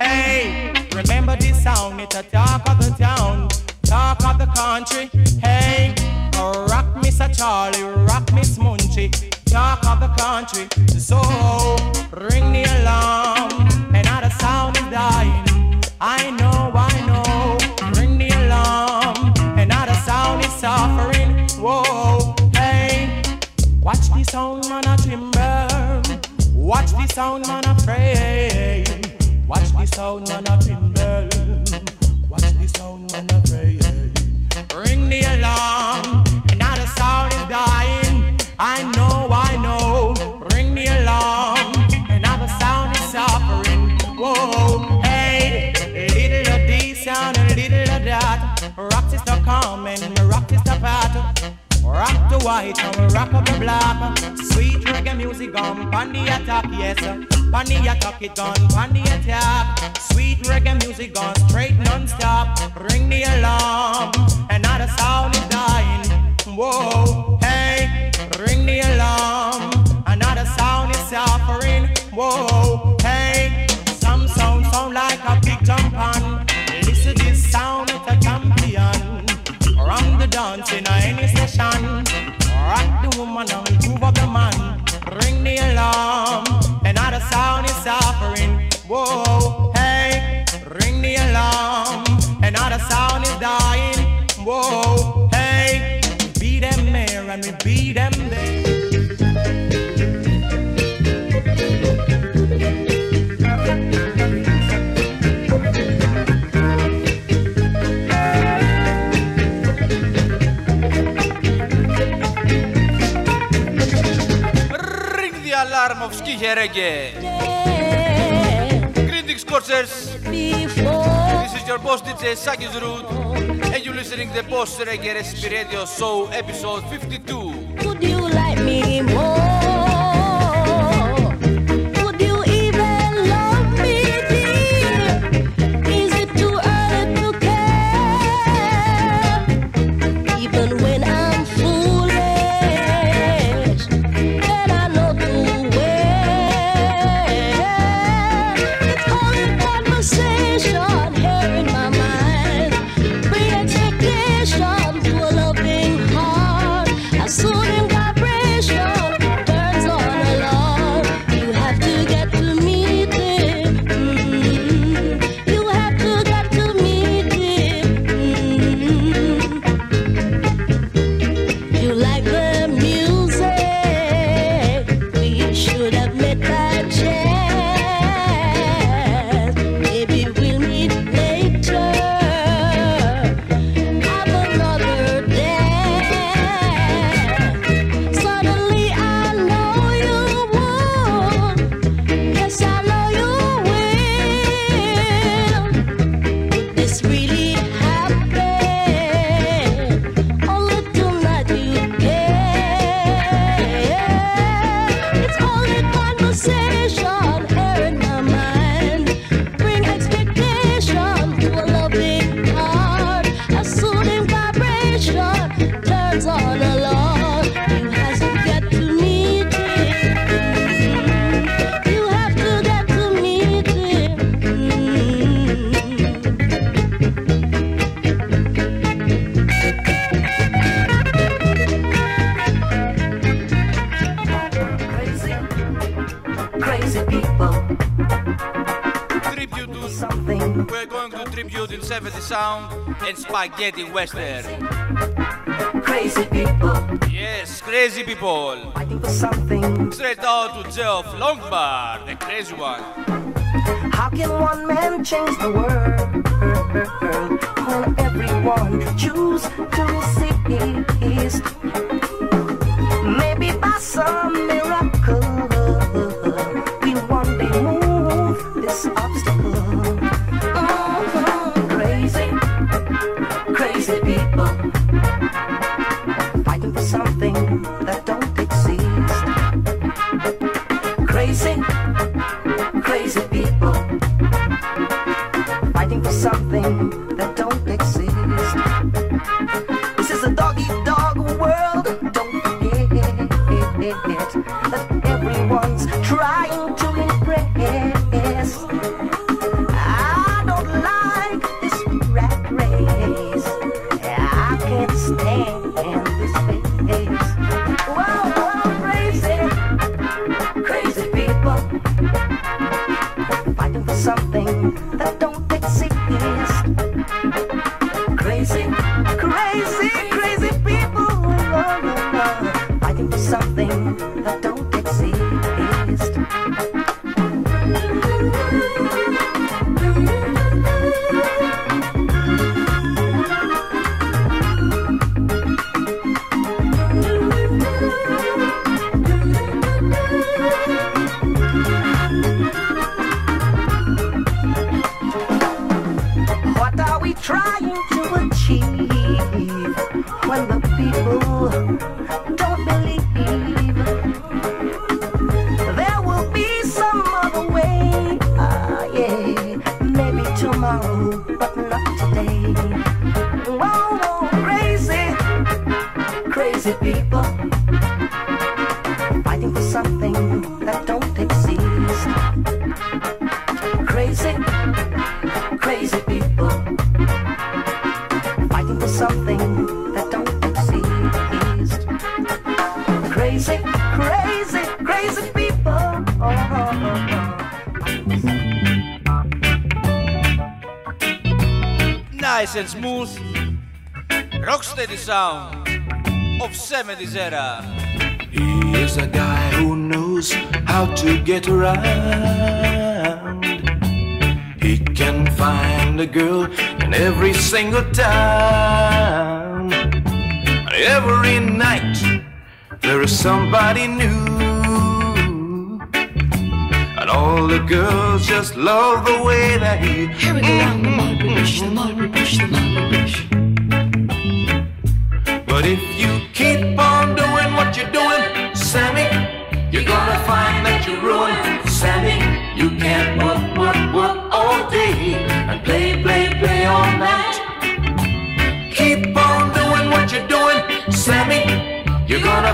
hey. Remember this sound, it's a talk of the town, talk of the country, hey. Rock Miss Charlie, rock Miss Munchie, talk of the country. So ring the alarm, another sound is dying. I know, I know. Ring the alarm, another sound is suffering. Whoa, hey, watch the sound man a timber, watch the sound man a pray. Watch the sound man a tremble. Watch the sound man a pray. Ring the alarm. Another sound is dying. I know, I know. Ring the alarm. Another sound is suffering. Whoa, hey. A Little of this sound a little of that. Rocks is the coming. Rock the white on the rock up the block. Sweet reggae music gone, the attack, yes. Pan the attack, it gone, pan the attack. Sweet reggae music gone, straight non-stop. Ring the alarm, another sound is dying. Whoa, hey, ring the alarm, another sound is suffering. Whoa. dance in any session. Rock the woman and move up the man. Ring the alarm, another sound is suffering. Whoa, hey, ring the alarm, another sound is dying. Whoa, hey, beat them there and we beat them there. charm of Skiche Reggae. This is your boss DJ Saki's Root, and you're listening to the Boss Reggae Recipe Radio Show episode 52. Would you like me more? Sound and spaghetti western. crazy people, Yes, crazy people. fighting for something. Straight out to Geoff Longbar, the crazy one. How can one man change the world when everyone choose to resist? Maybe by some sound of 70s era. He is a guy who knows how to get around. He can find a girl in every single town. And every night there is somebody new. And all the girls just love the way that he Here Carried around mm-hmm. the mulberry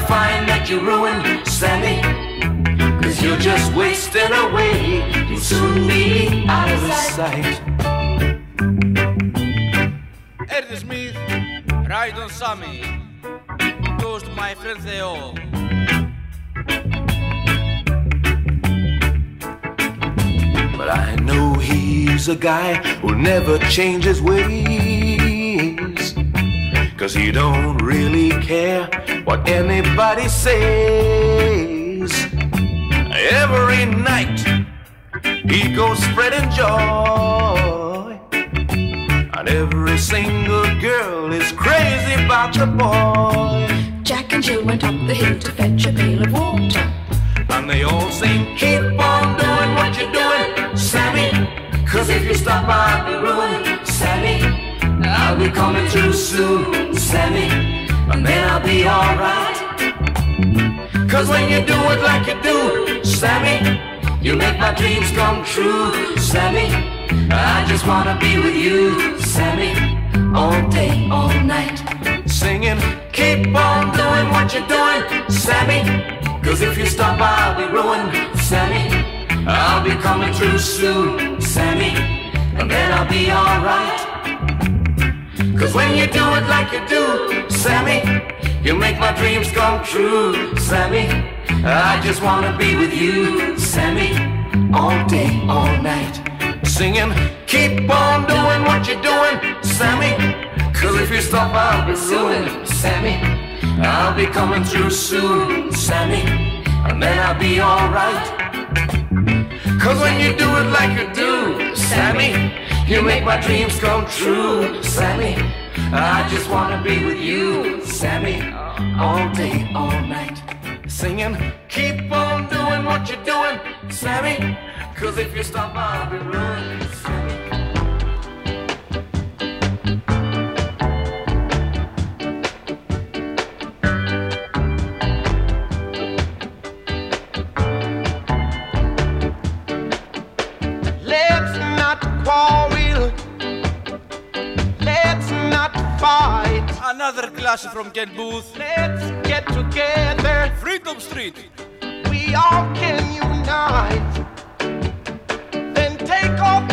Gonna find that you're ruined, Sammy. Cause you're just wasting away. You'll soon be out of sight. Eddie Smith, Ride on Sammy. Goes to my they all. But I know he's a guy who'll never change his ways. Cause he don't really care what anybody says. Every night he goes spreading joy. And every single girl is crazy about the boy. Jack and Jill went up the hill to fetch a pail of water. And they all sing, keep on doing what you're doing, Sammy. Cause if you stop, I'll be ruined, Sammy. I'll be coming through soon, Sammy and then I'll be alright. Cause when you do it like you do, Sammy, you make my dreams come true, Sammy. I just wanna be with you, Sammy, all day, all night. Singing, keep on doing what you're doing, Sammy. Cause if you stop, I'll be ruined, Sammy. I'll be coming through soon, Sammy, and then I'll be alright. Cause when you do it like you do, Sammy, you make my dreams come true, Sammy. I just wanna be with you, Sammy, all day, all night. Singing, keep on doing what you're doing, Sammy. Cause if you stop, I'll be suing, Sammy. I'll be coming through soon, Sammy. And then I'll be alright. Cause when you do it like you do, Sammy. You make my dreams come true, Sammy. I just wanna be with you, Sammy, all day, all night. Singing, keep on doing what you're doing, Sammy. Cause if you stop, I'll be ruined, From Ken Boothe. Let's get together. Freedom Street. We all can unite. Then take off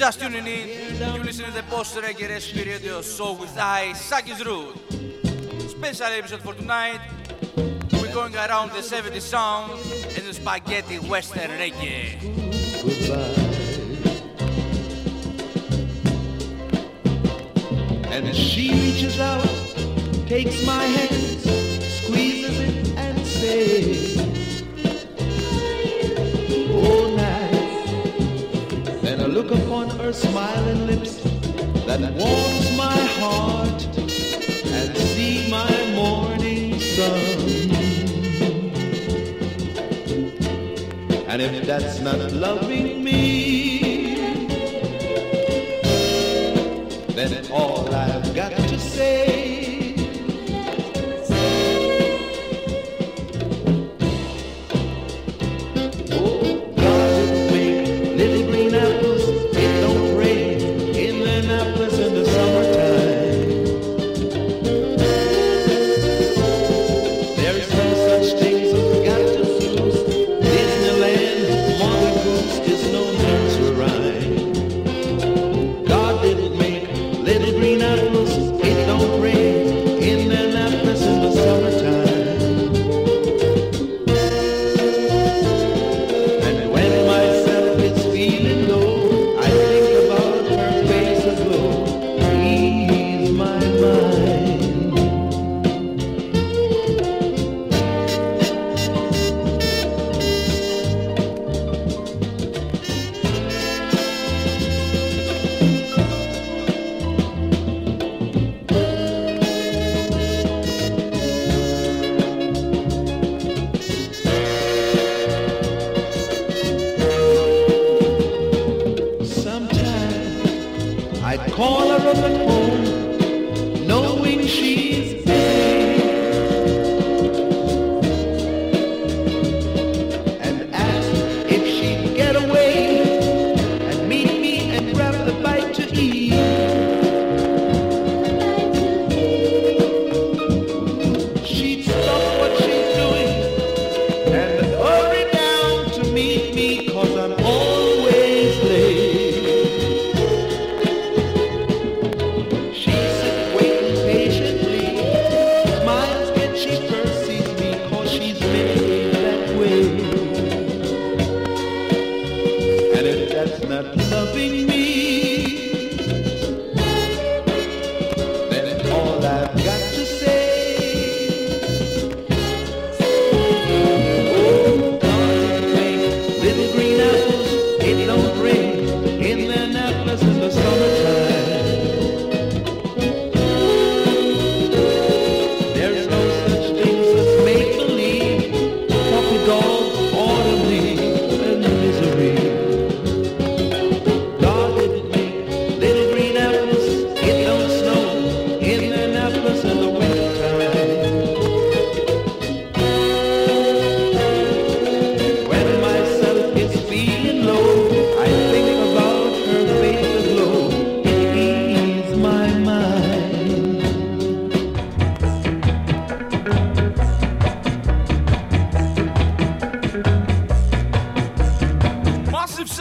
just tuning in, you listen to the Boss Reggae Recipe Radio Show with I, Saki's Root. Special episode for tonight. We're going around the 70s sound and the spaghetti western reggae. Goodbye. And as she reaches out, takes my hand, squeezes it, and says. look upon her smiling lips that warms my heart and see my morning sun. And if that's not loving me,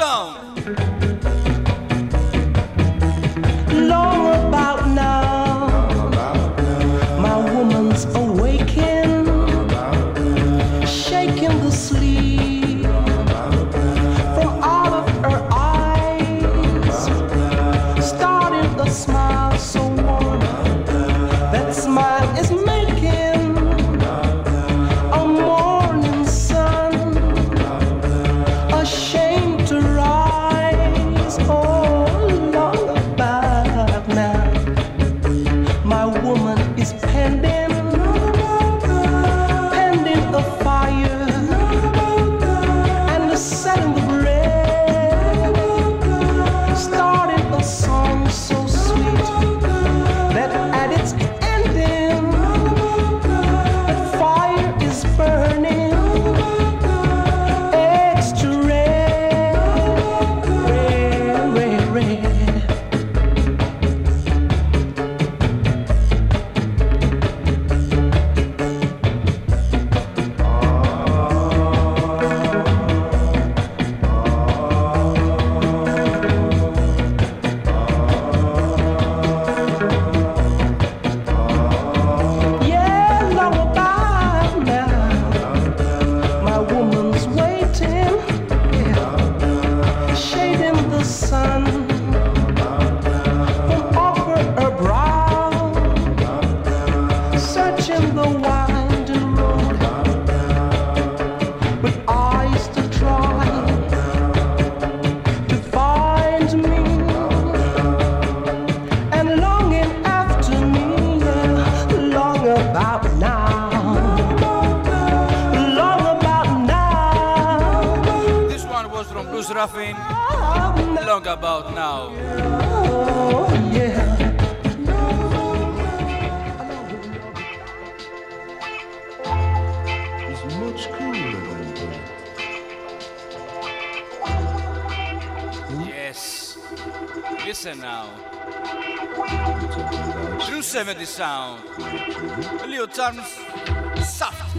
down. Seraphin, long about now. Yes, listen now. True 70 sound. Leo Tarms, soft.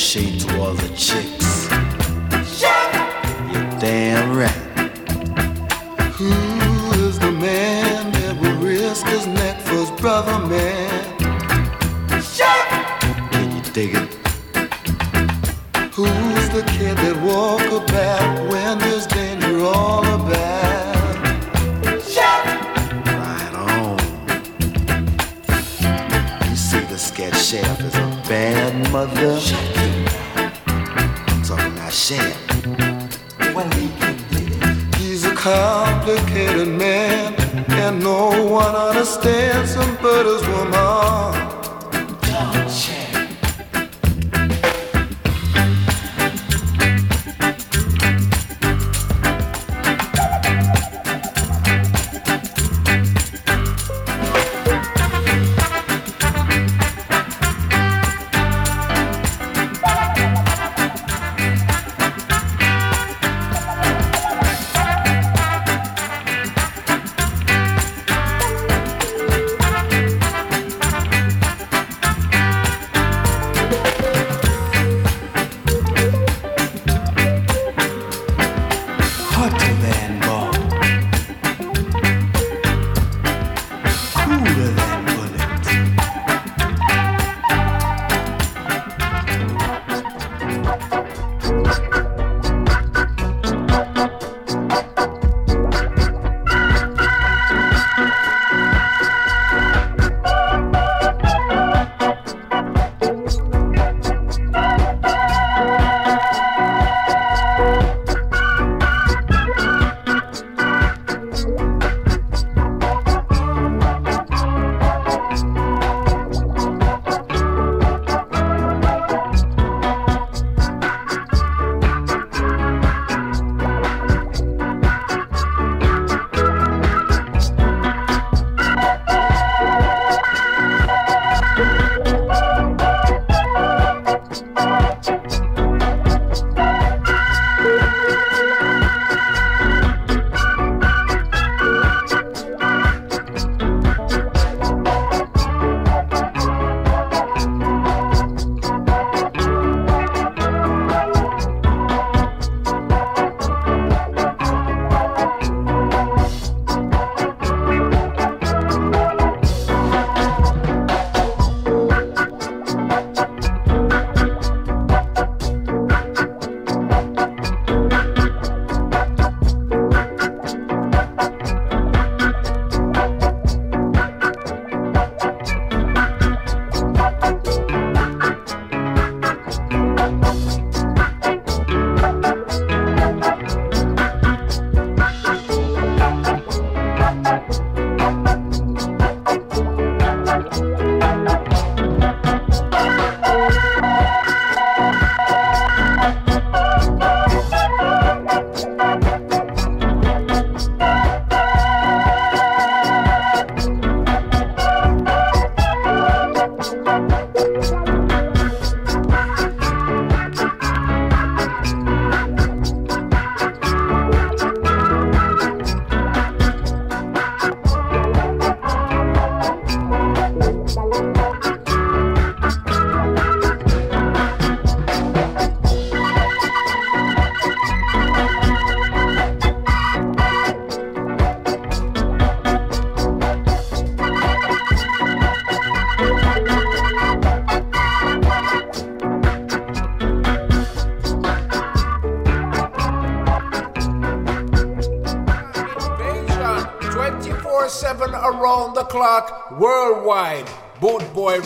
Machine to all the chicks?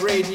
Radio.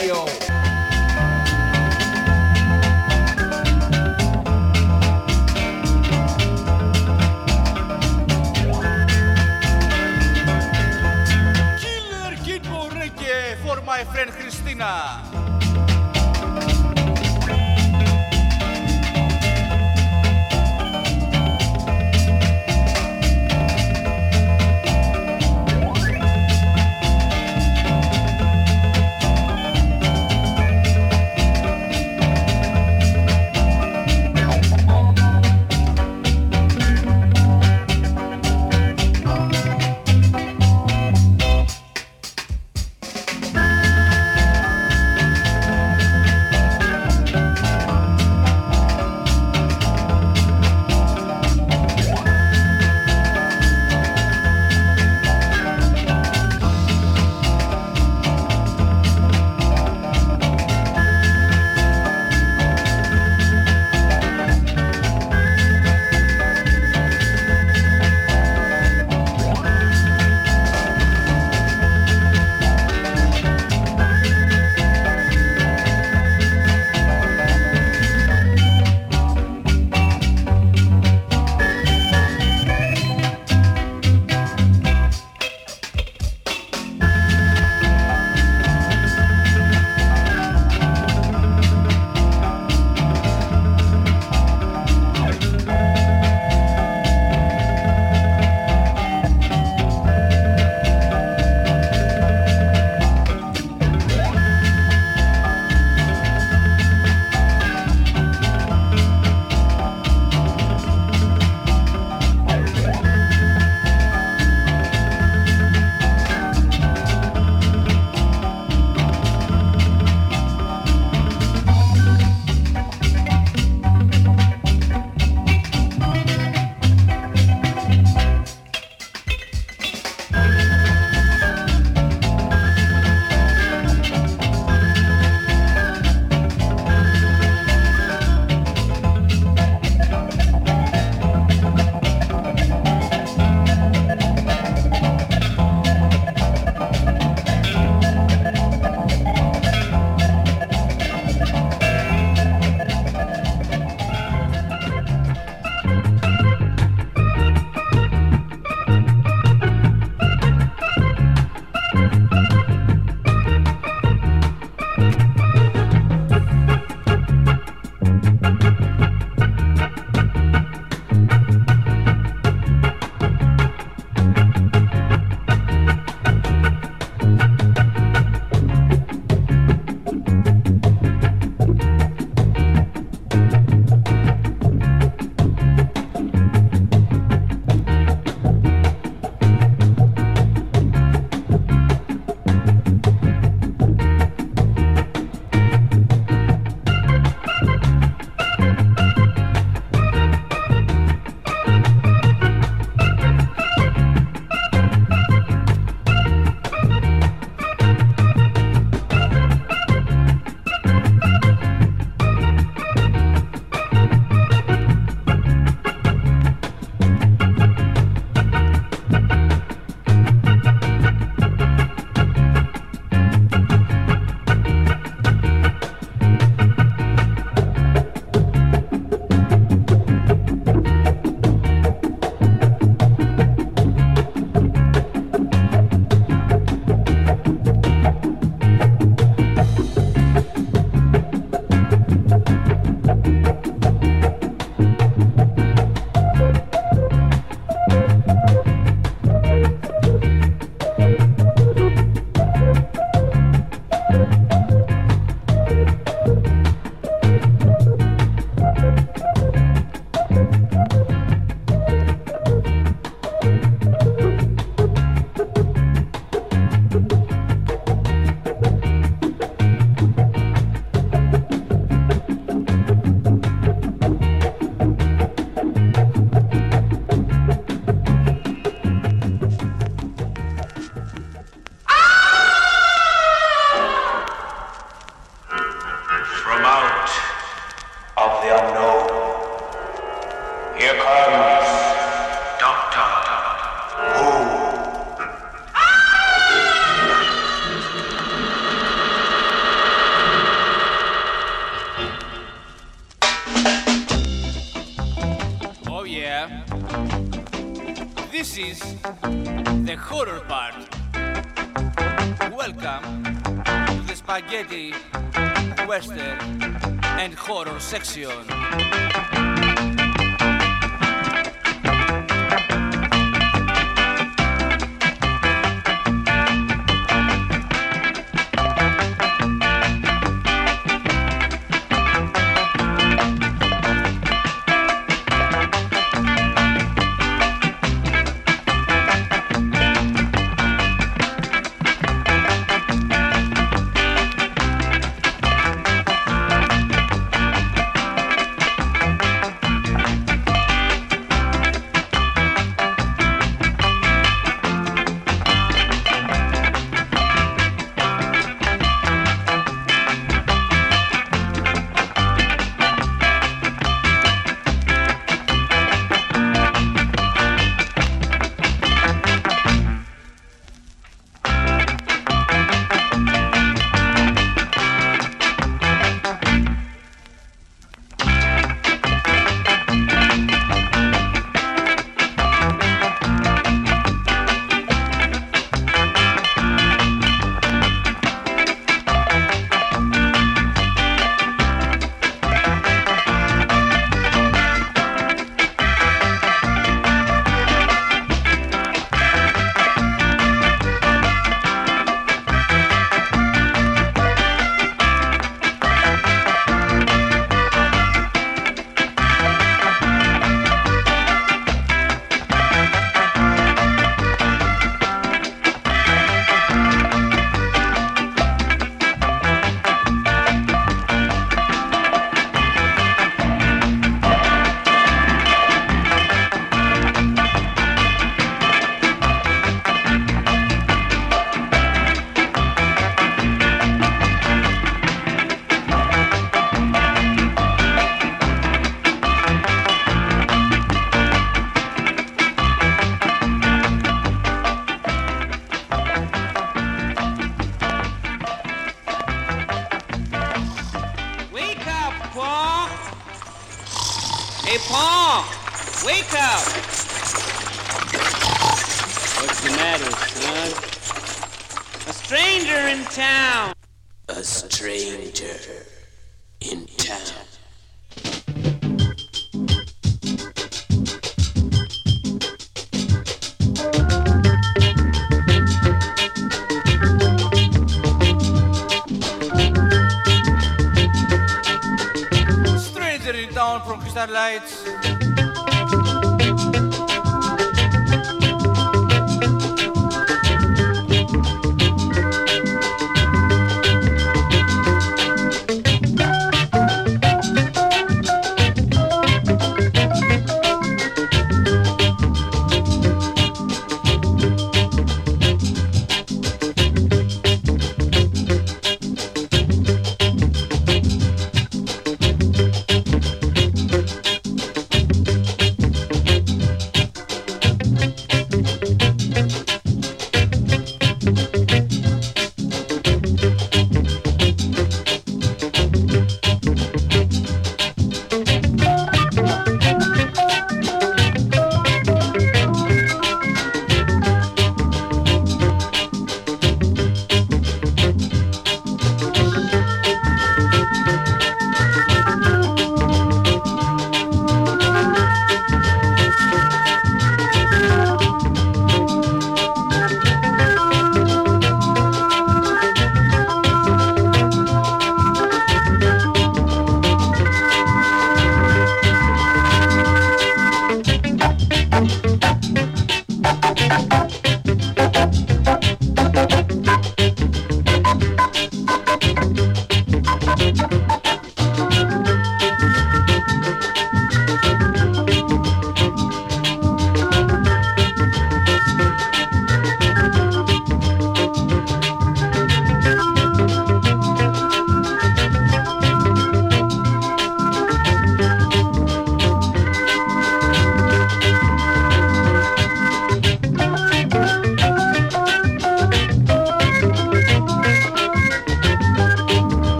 Section.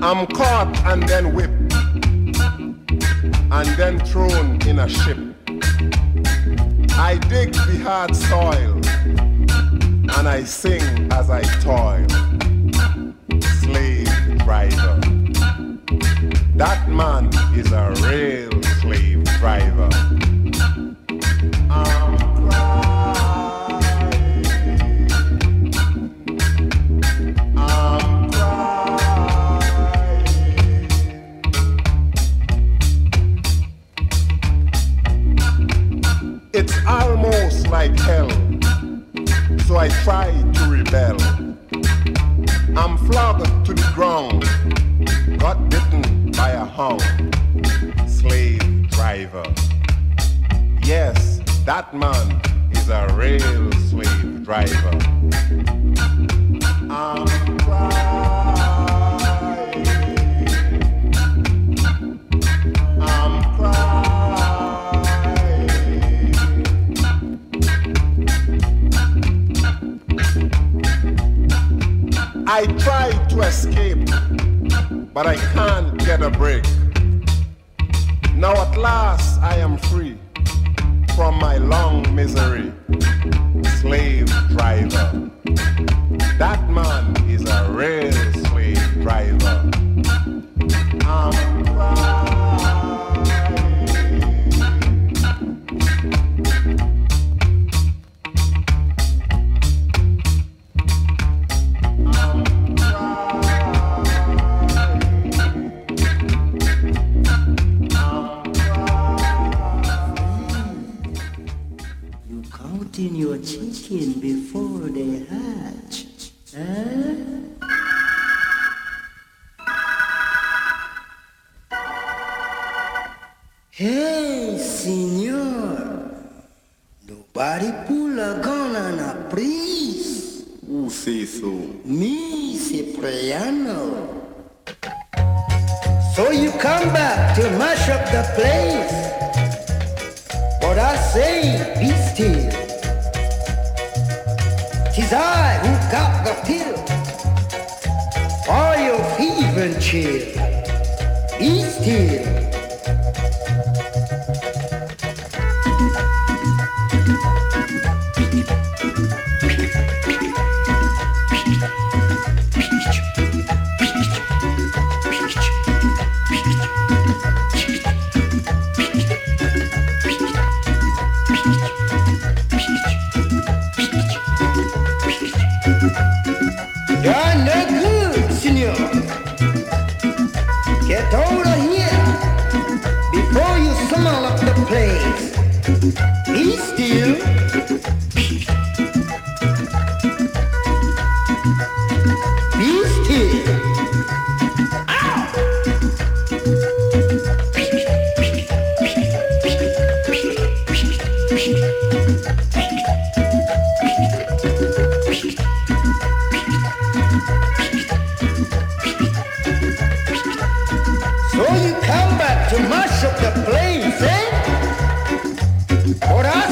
I'm caught and then whipped, and then thrown in a ship. I dig the hard soil, and I sing as I toil. That man is a real slave driver. Up the place, eh? But I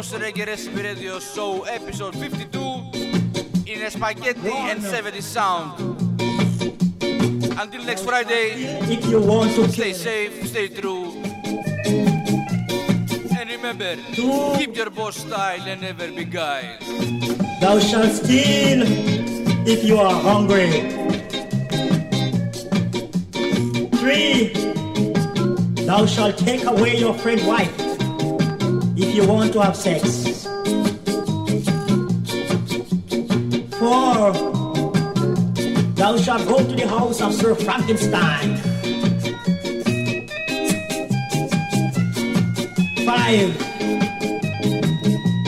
You listen to the Boss Reggae Recipe Radio Show, episode 52, in a spaghetti and 70 sound. Until next Friday, If you want to stay safe, stay true. And remember, keep your boss style and never be. Thou shalt steal if you are hungry. Three, thou shalt take away your friend's wife you want to have sex. Four, thou shalt go to the house of Sir Frankenstein. Five,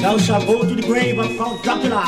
thou shalt go to the grave of Count Dracula.